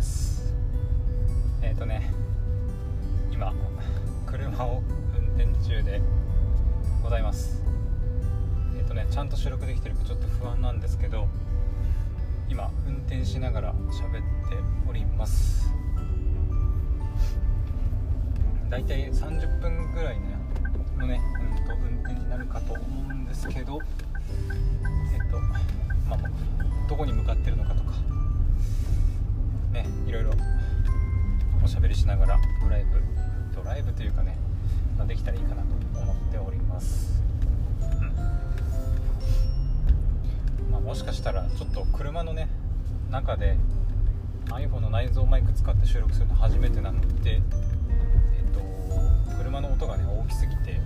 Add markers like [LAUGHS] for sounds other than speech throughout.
です。えっ、ー、とね今車を運転中でございます。えっ、ー、とねちゃんと収録できてるかちょっと不安なんですけど今運転しながら喋っております。だいたい30分ぐらいのね、うん、と運転になるかと思うんですけどえっ、とまあどこに向かってるのかとかねいろいろおしゃべりしながらドライブドライブというかね、できたらいいかなと思っております、うん。まあ、もしかしたらちょっと車のね中で iPhone の内蔵マイク使って収録するの初めてなので、えっと、車の音がね大きすぎて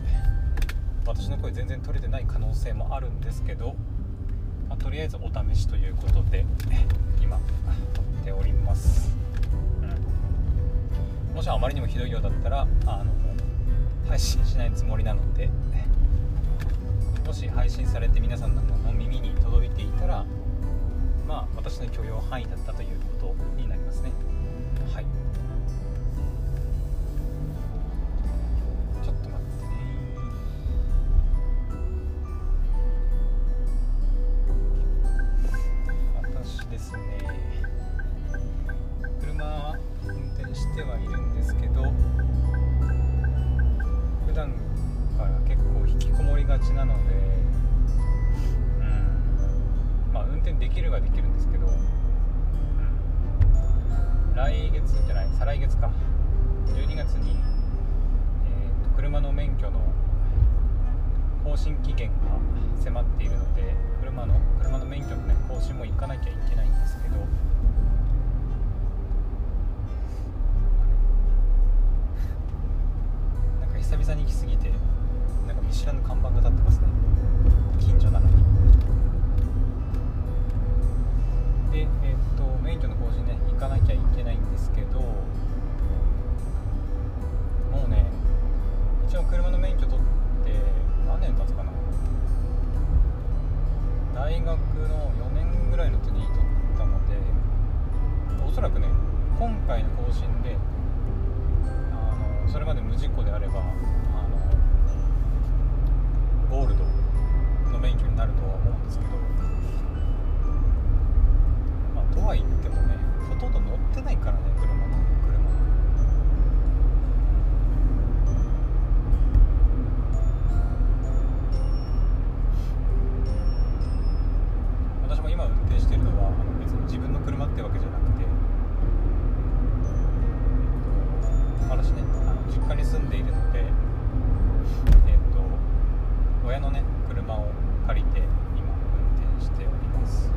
私の声全然取れてない可能性もあるんですけど、まあ、とりあえずお試しということで今撮っております、うん、もしあまりにもひどいようだったらあの配信しないつもりなのでもし配信されて皆さんの耳に届いていたらまあ私の許容範囲だったということになりますね。はい。実家に住んでいるので、えっと、親のね車を借りて今運転しております。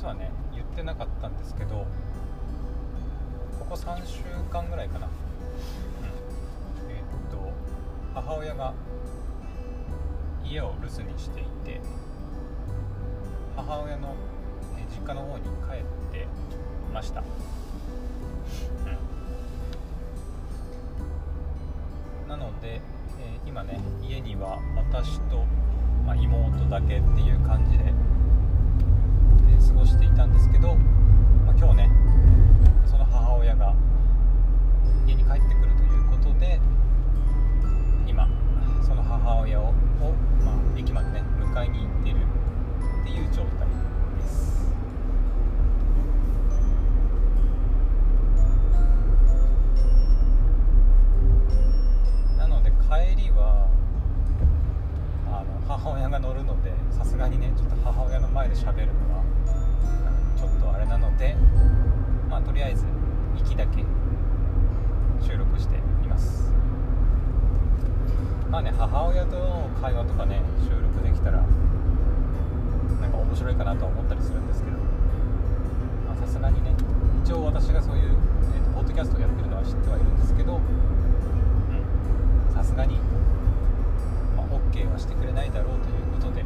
実はね言ってなかったんですけどここ3週間ぐらいかな、うん、えー、っと母親が家を留守にしていて母親の実家の方に帰ってました、うん、なので、えー、今ね家には私と、まあ、妹だけっていう感じでごしていたんですけど、まあ、今日ねその母親が家に帰ってくるということで今その母親をまあ、駅までね迎えに行ってるっていう状態です。なので帰りは乗るのでさすがにねちょっと母親の前で喋るのはちょっとあれなのでまあとりあえず息だけ収録しています。まあね母親との会話とかね収録できたらなんか面白いかなとは思ったりするんですけど。さすがにね一応私がそういう、えーと、とポッドキャストをやってるのは知ってはいるんですけどさすがに、まあ、OK はしてくれないだろうということで、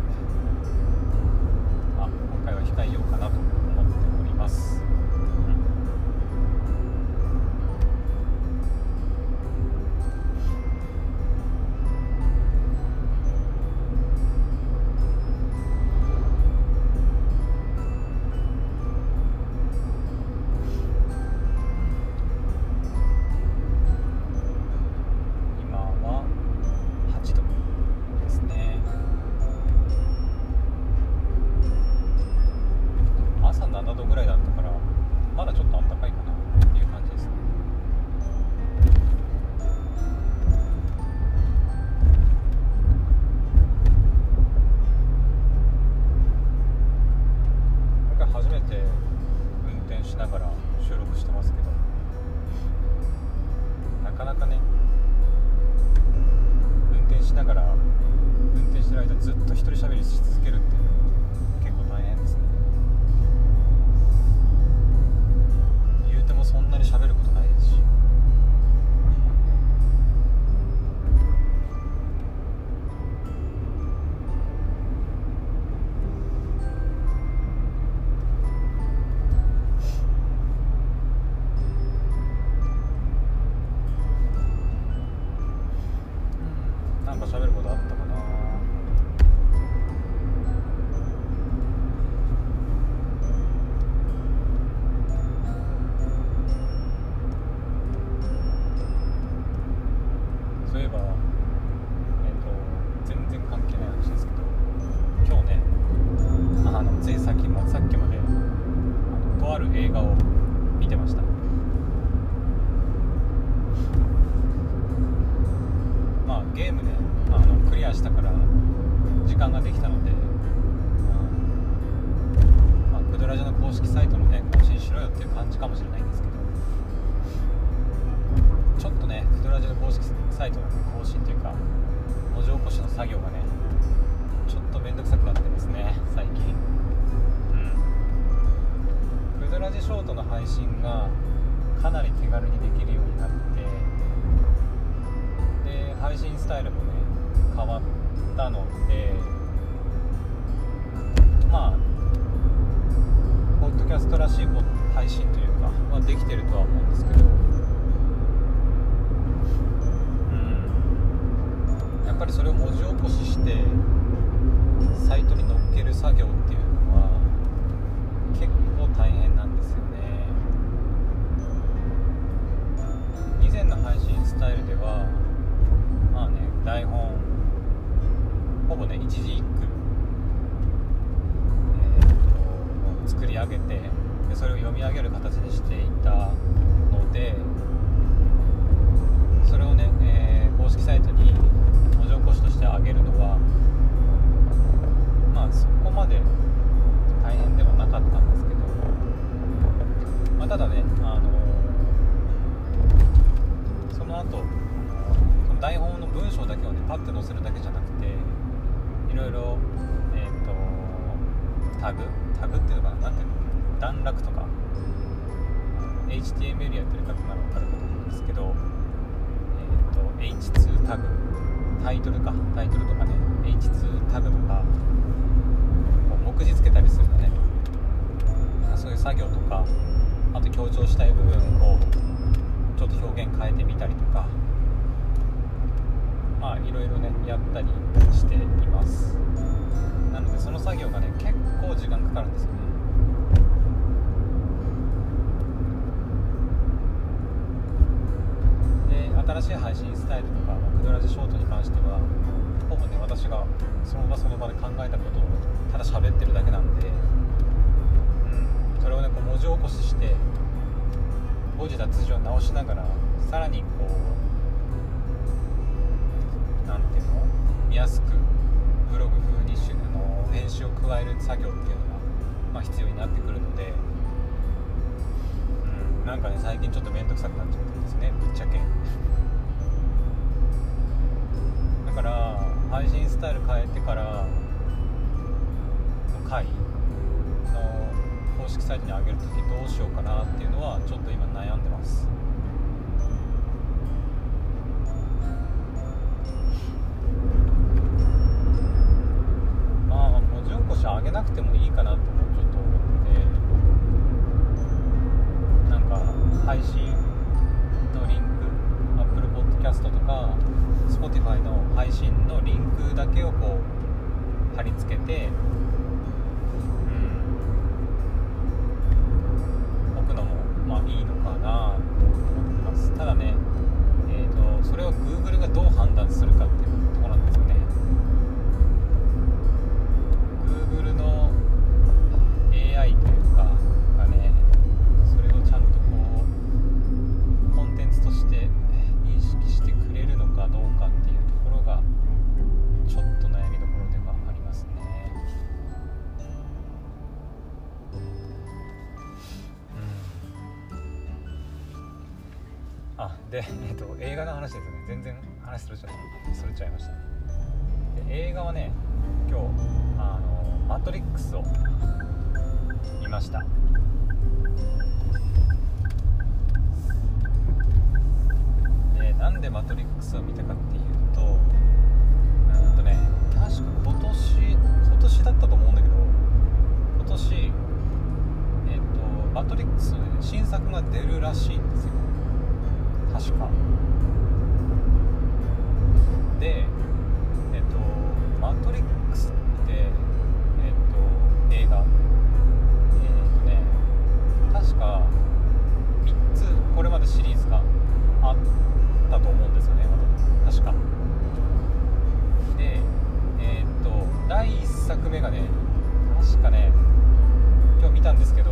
まあ、今回は控えようかなと思っております。タグタイトルかタイトルとかね H2 タグとか目次つけたりするのね。そういう作業とかあと強調したい部分をちょっと表現変えてみたりとかまあいろいろねやったりしています。なのでその作業がね結構時間かかるんですよね。で新しい配信スタイルとかはドラジショートに関してはほぼね私がその場その場で考えたことをただ喋ってるだけなんで、うん、それをねこう文字起こしして文字脱字を直しながらさらにこう何ていうの？見やすくブログ風に編集を加える作業っていうのが、まあ、必要になってくるので、う、なんかね最近ちょっと面倒くさくなっちゃってですねぶっちゃけ。配信スタイル変えてからの回の公式サイトに上げるときどうしようかなっていうのはちょっと今悩んでます。まあ文字起こし上げなくてもいいかなともちょっと思ってなんか配信キャストとか Spotify の配信のリンクだけをこう貼り付けてうん置くのもまあいいのかなと思ってます。ただねえーとそれを Google がどう判断するかっていうあで、えっと、映画の話ですね。全然話それちゃそれちゃいましたで映画はね今日あの「マトリックス」を見ました。でなんで「マトリックス」を見たかっていうとうんとね確か今年今年だったと思うんだけど今年えっ、と「マトリックス」の、ね、新作が出るらしいんですよ。確か。でえっ、と「マトリックス」ってえっ、と映画。えっ、とね確か3つこれまでシリーズがあったと思うんですよね確か。でえっ、と第1作目がね確かね今日見たんですけど、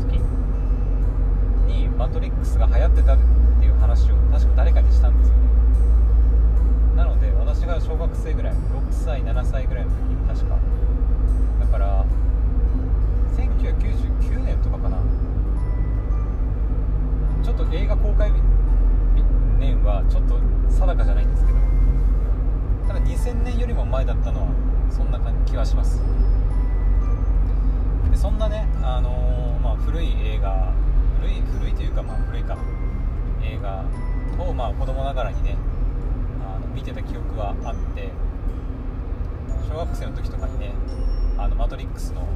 時に「マトリックス」が流行ってたっていう話を確か誰かにしたんですよね。なので私が小学生ぐらい6歳7歳ぐらいの時に確か。だから1999年とかかな。ちょっと映画公開年はちょっと定かじゃないんですけど。ただ2000年よりも前だったのはそんな感じ気はします。でそんなね、あのーまあ、古い映画古い古いというかまあ古いか。映画をまあ子供ながらにねあの見てた記憶はあって小学生の時とかにねあのマトリックスの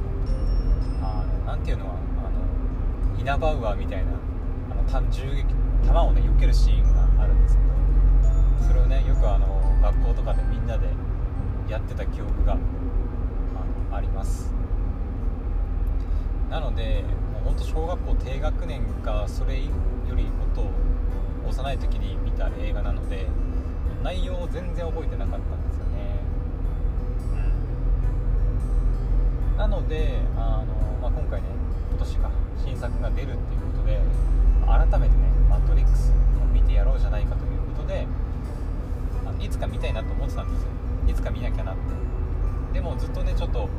あのなんていうのはあのイナバウアーみたいなあの単銃撃弾をね避けるシーンがあるんですけどそれをねよくあの学校とかでみんなでやってた記憶があります。なのでもうほんと小学校低学年かそれよりもっと幼い時に見た映画なので内容を全然覚えてなかったんですよね、なのであの、まあ、今回ね今年か新作が出るっていうことで改めてね「マトリックス」を見てやろうじゃないかということでいつか見たいなと思ってたんですよ。いつか見なきゃなって。でもずっとねちょっと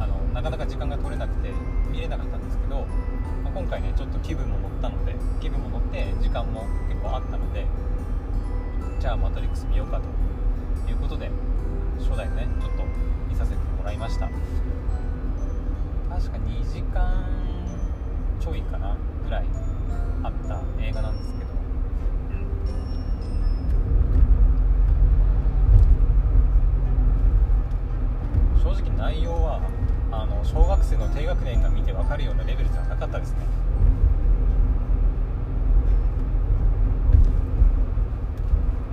あのなかなか時間が取れなくて見れなかったんですけど、まあ今回ねちょっと気分も乗ったので気分も乗って時間も結構あったのでじゃあ「マトリックス」見ようかということで初代ねちょっと見させてもらいました。確か2時間ちょいかなぐらいあった映画なんですけど、正直内容はあの小学生の低学年が見て分かるようなレベルではなかったですね。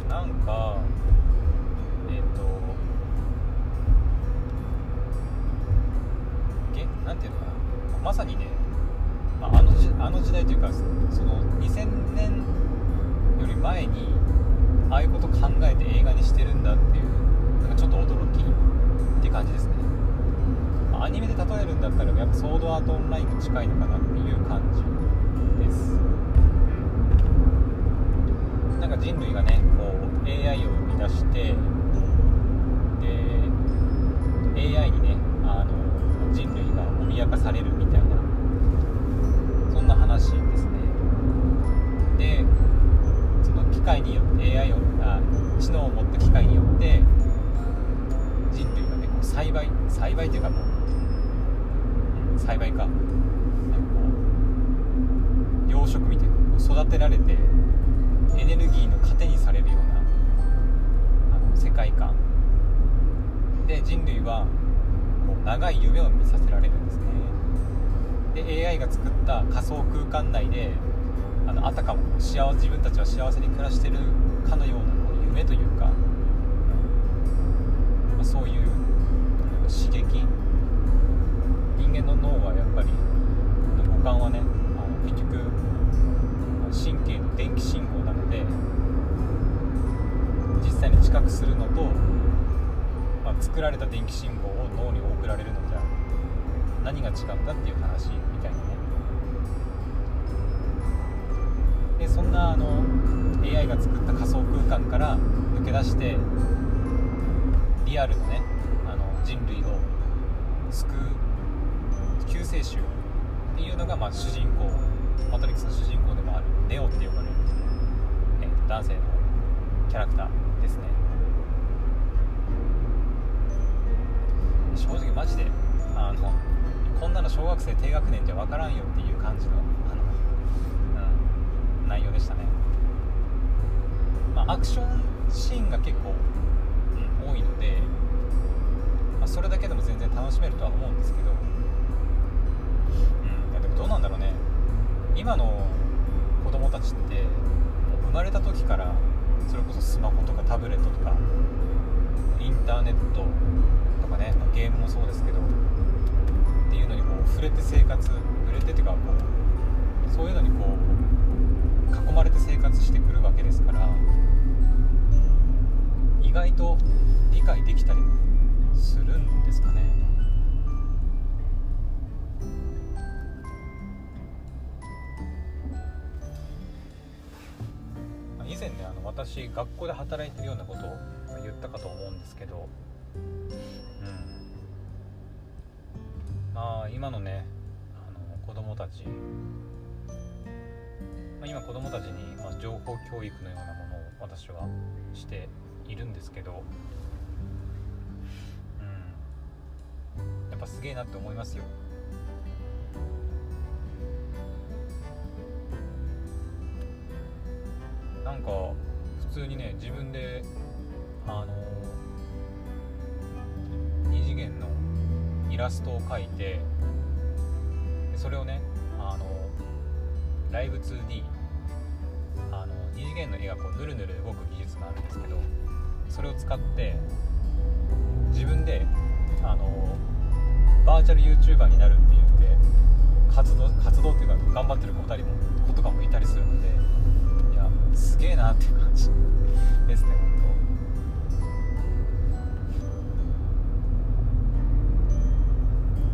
なんかえっ、ー、とげなんていうのかな。まさにね、まあ、あのじあの時代というかその2000年より前にああいうこと考えて映画にしてるんだっていうなんかちょっと驚き。感じですね、まあ、アニメで例えるんだったらやっぱソードアートオンラインに近いのかなっていう感じです。なんか人類がねこう AI を生み出してで AI にねあの人類が脅かされるみたいなそんな話ですね。でその機械によって AI をあ知能を持った機械によって栽培栽培というかもう栽培か。なんかこう養殖みたいな。育てられてエネルギーの糧にされるようなあの世界観。で人類はこう長い夢を見させられるんですね。で AI が作った仮想空間内であのあたかも幸せ自分たちは幸せに暮らしてるかのようなこう夢というか、まあ、そういう刺激。人間の脳はやっぱり五感はねあの結局神経の電気信号なので実際に知覚するのと、まあ、作られた電気信号を脳に送られるのじゃ何が違うんだっていう話みたいなね。でそんなあの AI が作った仮想空間から抜け出してリアルのね人類を救う救世主っていうのがまあ主人公マトリックスの主人公でもあるネオって呼ばれる、えー、男性のキャラクターですね。正直マジであのこんなの小学生低学年じゃ分からんよっていう感じのあの、うん、内容でしたね、まあ、アクションシーンが結構、うん、多いので、まあ、それだけでも全然楽しめるとは思うんですけど、うん、でもどうなんだろうね。今の子供たちってもう生まれた時からそれこそスマホとかタブレットとかインターネットとかねまあゲームもそうですけどっていうのにこう触れて生活触れてっていうかこうそういうのにこう囲まれて生活してくるわけですから意外と理解できたりもするんですかね。以前ねあの私学校で働いてるようなことを言ったかと思うんですけどうん。まあ今のねあの子供たち、まあ、今子供たちに、まあ、情報教育のようなものを私はしているんですけどぱすげえなって思いますよ。なんか普通にね自分であの二次元のイラストを描いてでそれをねあのライブ 2D あの二次元の絵がこうぬるぬる動く技術があるんですけどそれを使って自分であのバーチャル YouTuber になるっていうんで活動活動っていうか頑張ってる子たりも子とかもいたりするのでいやすげえなっていう感じですね本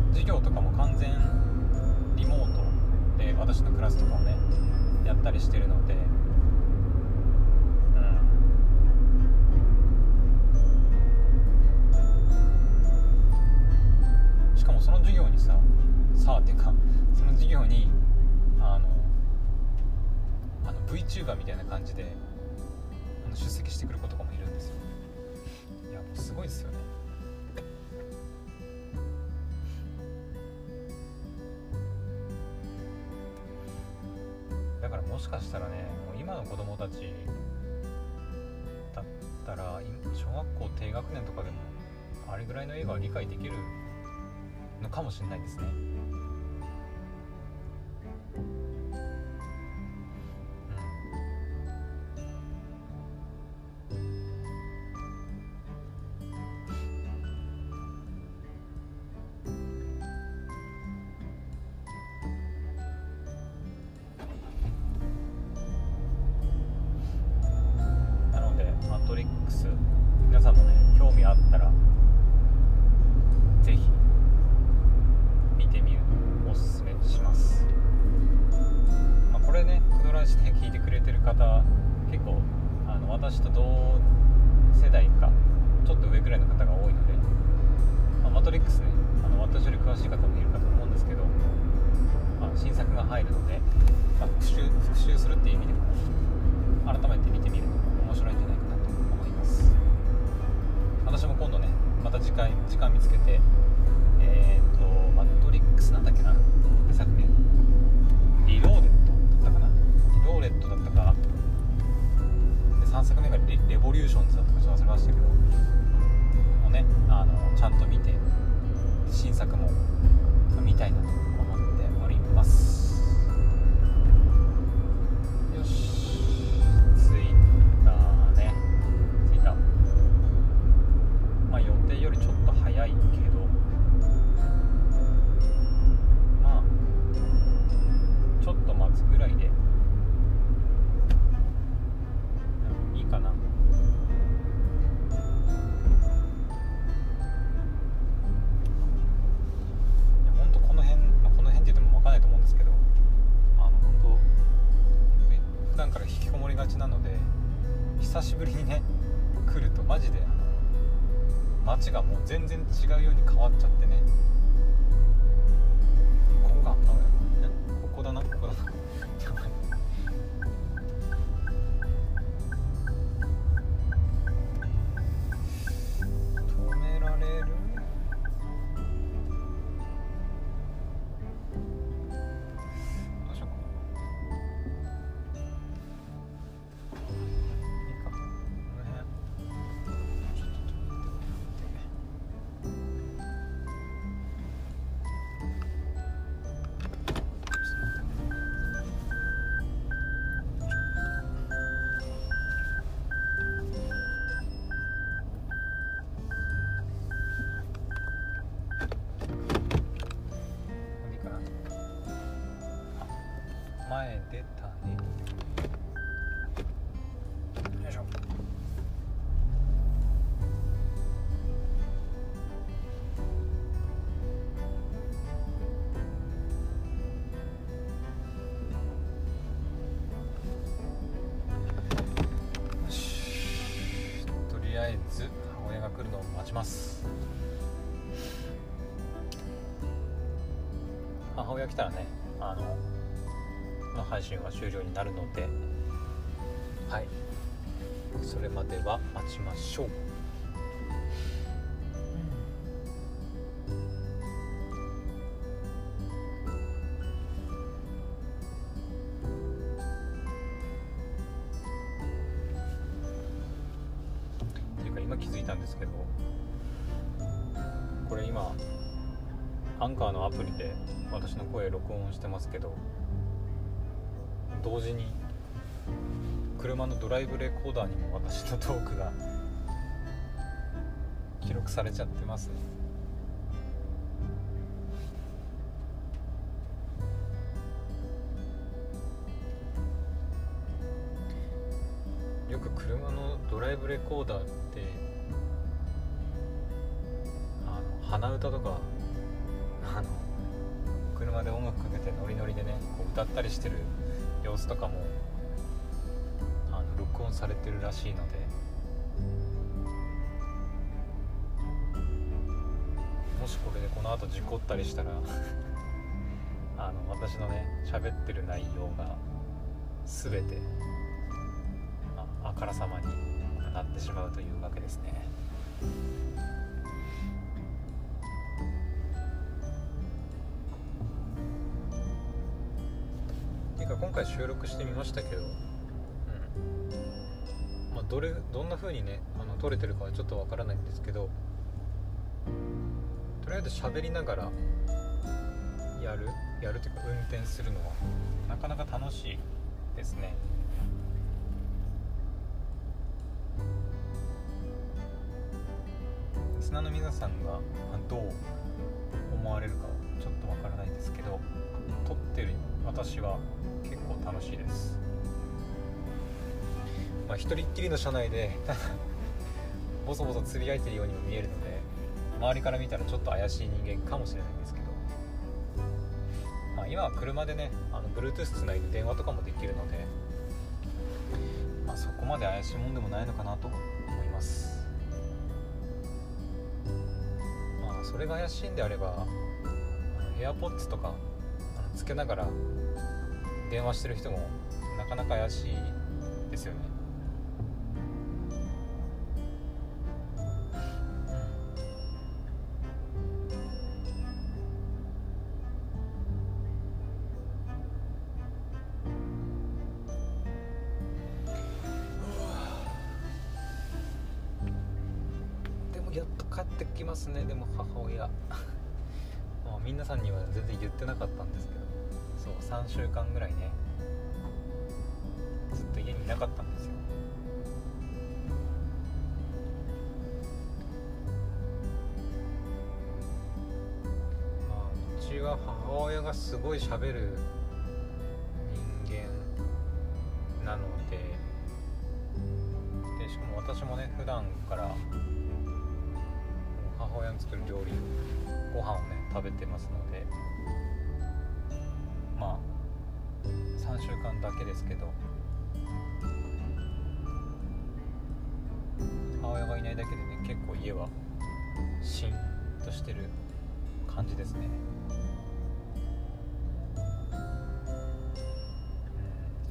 当授業とかも完全リモートで私のクラスとかをねやったりしてるのでしかしたらねもう今の子供たちだったら小学校低学年とかでもあれぐらいの映画は理解できるのかもしれないですね。作が入るので、まあ、復習復習するっていう意味でも改めて見てみるのも面白いんじゃないかなと思います。私も今度ねまた次回時間見つけてえっ、ー、とマトリックスなんだっけな2作目リローデットだったかな。リローレットだったか。で3作目がレレボリューションズだったかちょっと忘れましたけど。もねあのちゃんと見て新作も見たいなとます。ております久しぶりにね来るとマジで街がもう全然違うように変わっちゃってね。ここがここだなここだな来たらねあのの配信は終了になるのではい。それまでは待ちましょう。録音してますけど同時に車のドライブレコーダーにも私のトークが [LAUGHS] 記録されちゃってます。ねよく車のドライブレコーダーってあの鼻歌とか車で音楽かけてノリノリでねこう歌ったりしてる様子とかもあの録音されてるらしいのでもしこれでこの後事故ったりしたら [LAUGHS] あの私のね喋ってる内容が全てああからさまになってしまうというわけですね。回収録してみましたけど、うん。まあ、どれどんな風にねあの撮れてるかはちょっとわからないんですけどとりあえず喋りながらやるやるというか運転するのはなかなか楽しいですね。リスナーの皆さんがどう思われるかはちょっとわからないですけど撮ってる私は結構楽しいです。まあ、一人っきりの車内で [LAUGHS] ボソボソつぶやいてるようにも見えるので周りから見たらちょっと怪しい人間かもしれないんですけど、まあ、今は車でねあの Bluetooth つないで電話とかもできるので、まあ、そこまで怪しいもんでもないのかなと思います。まあそれが怪しいんであれば AirPods とかつけながら電話してる人もなかなか怪しいですよね。でもやっと帰ってきますねでも母親。[LAUGHS] まあ皆さんには全然言ってなかったんですけど。そう3週間ぐらいねずっと家にいなかったんですよ。まあうちは母親がすごい喋る人間なのででしかも私もね普段から母親の作る料理ご飯をね食べてますので3週間だけですけど。母親がいないだけでね結構家はシーンとしてる感じですね。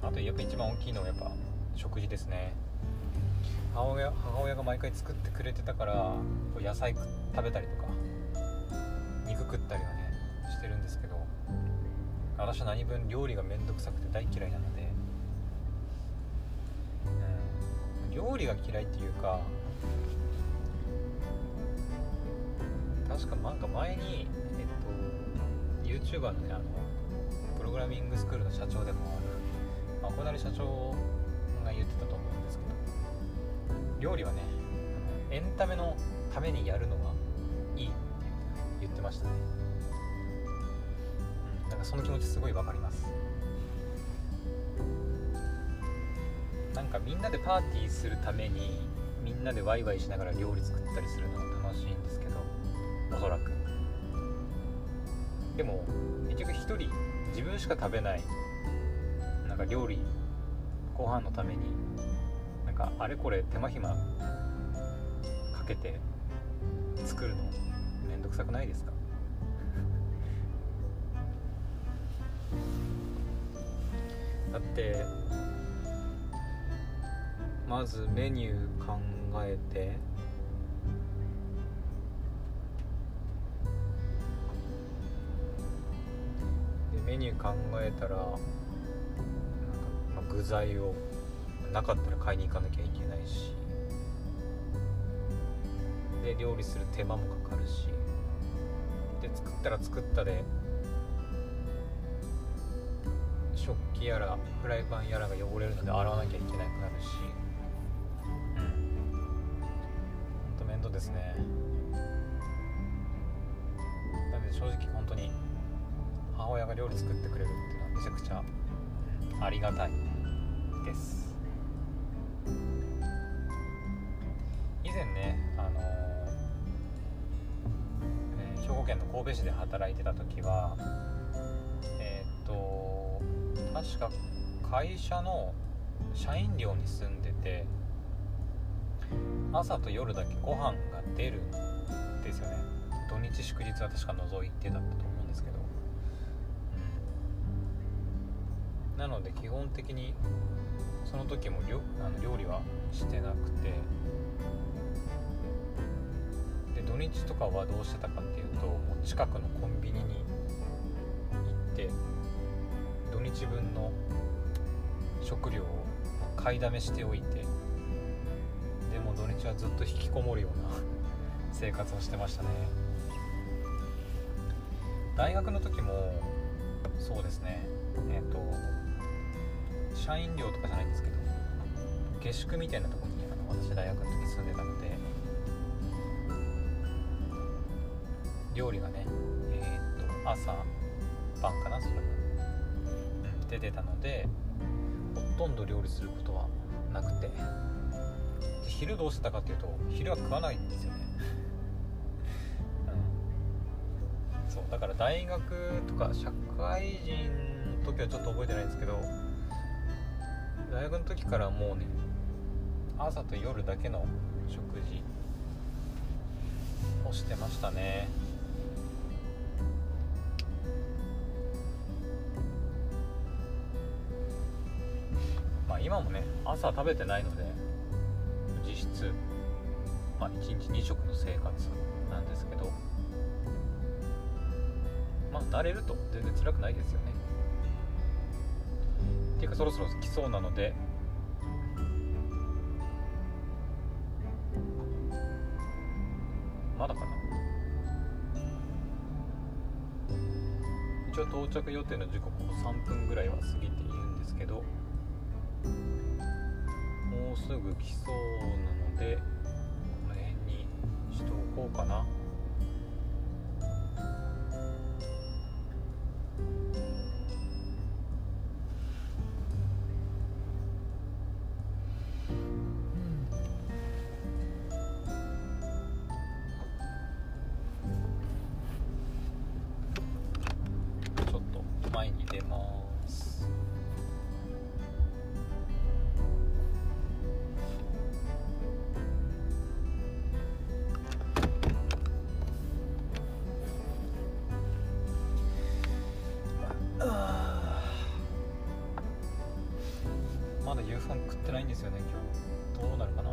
うん。あとやっぱ一番大きいのはやっぱ食事ですね。母親母親が毎回作ってくれてたから野菜食べたりとか肉食ったりはねしてるんですけど。私は何分料理がめんどくさくて大嫌いなので、うん、料理が嫌いっていうか確かなんか前にえっと YouTuber のねあのプログラミングスクールの社長でもあるまこなり社長が言ってたと思うんですけど料理はねエンタメのためにやるのはいいって言ってましたね。かその気持ちすごいわかります。なんかみんなでパーティーするためにみんなでワイワイしながら料理作ったりするのが楽しいんですけどおそらく。でも結局一人自分しか食べないなんか料理ご飯のためになんかあれこれ手間暇かけて作るのめんどくさくないですか？だってまずメニュー考えて。でメニュー考えたらなんか、まあ具材をなかったら買いに行かなきゃいけないし。で料理する手間もかかるし。で作ったら作ったで。器やらフライパンやらが汚れるので洗わなきゃいけなくなるし。うん。ほんと面倒ですね。なので正直本当に母親が料理作ってくれるっていうのはめちゃくちゃありがたいです。以前ねあのえー兵庫県の神戸市で働いてた時は確か会社の社員寮に住んでて朝と夜だけご飯が出るんですよね。土日祝日は確か除いてだったと思うんですけど、なので基本的にその時も料あの料理はしてなくて。で土日とかはどうしてたかっていうともう近くのコンビニに行って土日分の食料を買いだめしておいてでも土日はずっと引きこもるような [LAUGHS] 生活をしてましたね。大学の時もそうですね。えっ、と社員寮とかじゃないんですけど下宿みたいなところにあの私大学の時住んでたので料理がねえっ、と朝晩かなそれ、出てたのでほとんど料理することはなくて昼どうしてたかっていうと昼は食わないんですよね。うん。そうだから大学とか社会人の時はちょっと覚えてないんですけど大学の時からもうね朝と夜だけの食事をしてましたね。今もね朝食べてないので実質まあ1日2食の生活なんですけどまあ慣れると全然辛くないですよね。っていうかそろそろ来そうなのでまだかな。一応到着予定の時刻も3分ぐらいは過ぎているんですけどすぐ来そうなのでこの辺にしておこうかな。んですよね今日。どうなるかな。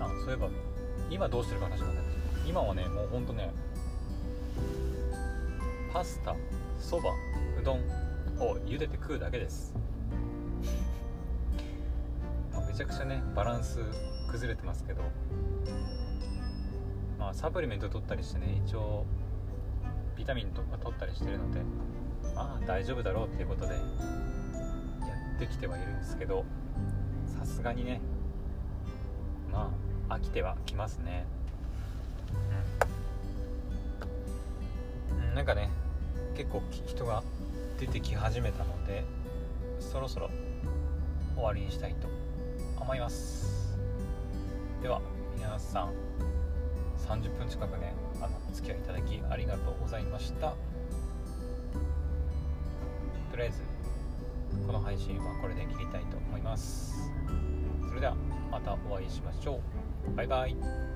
あそういえば今どうしてるか話がね。今はねもうほんとねパスタそばうどんを茹でて食うだけです。めちゃくちゃねバランス崩れてますけど。まあサプリメント取ったりしてね一応ビタミンとか取ったりしてるのでまあ大丈夫だろうっていうことでやってきてはいるんですけどさすがにねまあ飽きてはきますね。うん、うん、なんかね結構人が出てき始めたのでそろそろ終わりにしたいと思います。では皆さん30分近くねあのお付き合いいただきありがとうございました。とりあえずこの配信はこれで切りたいと思います。それではまたお会いしましょう。バイバイ。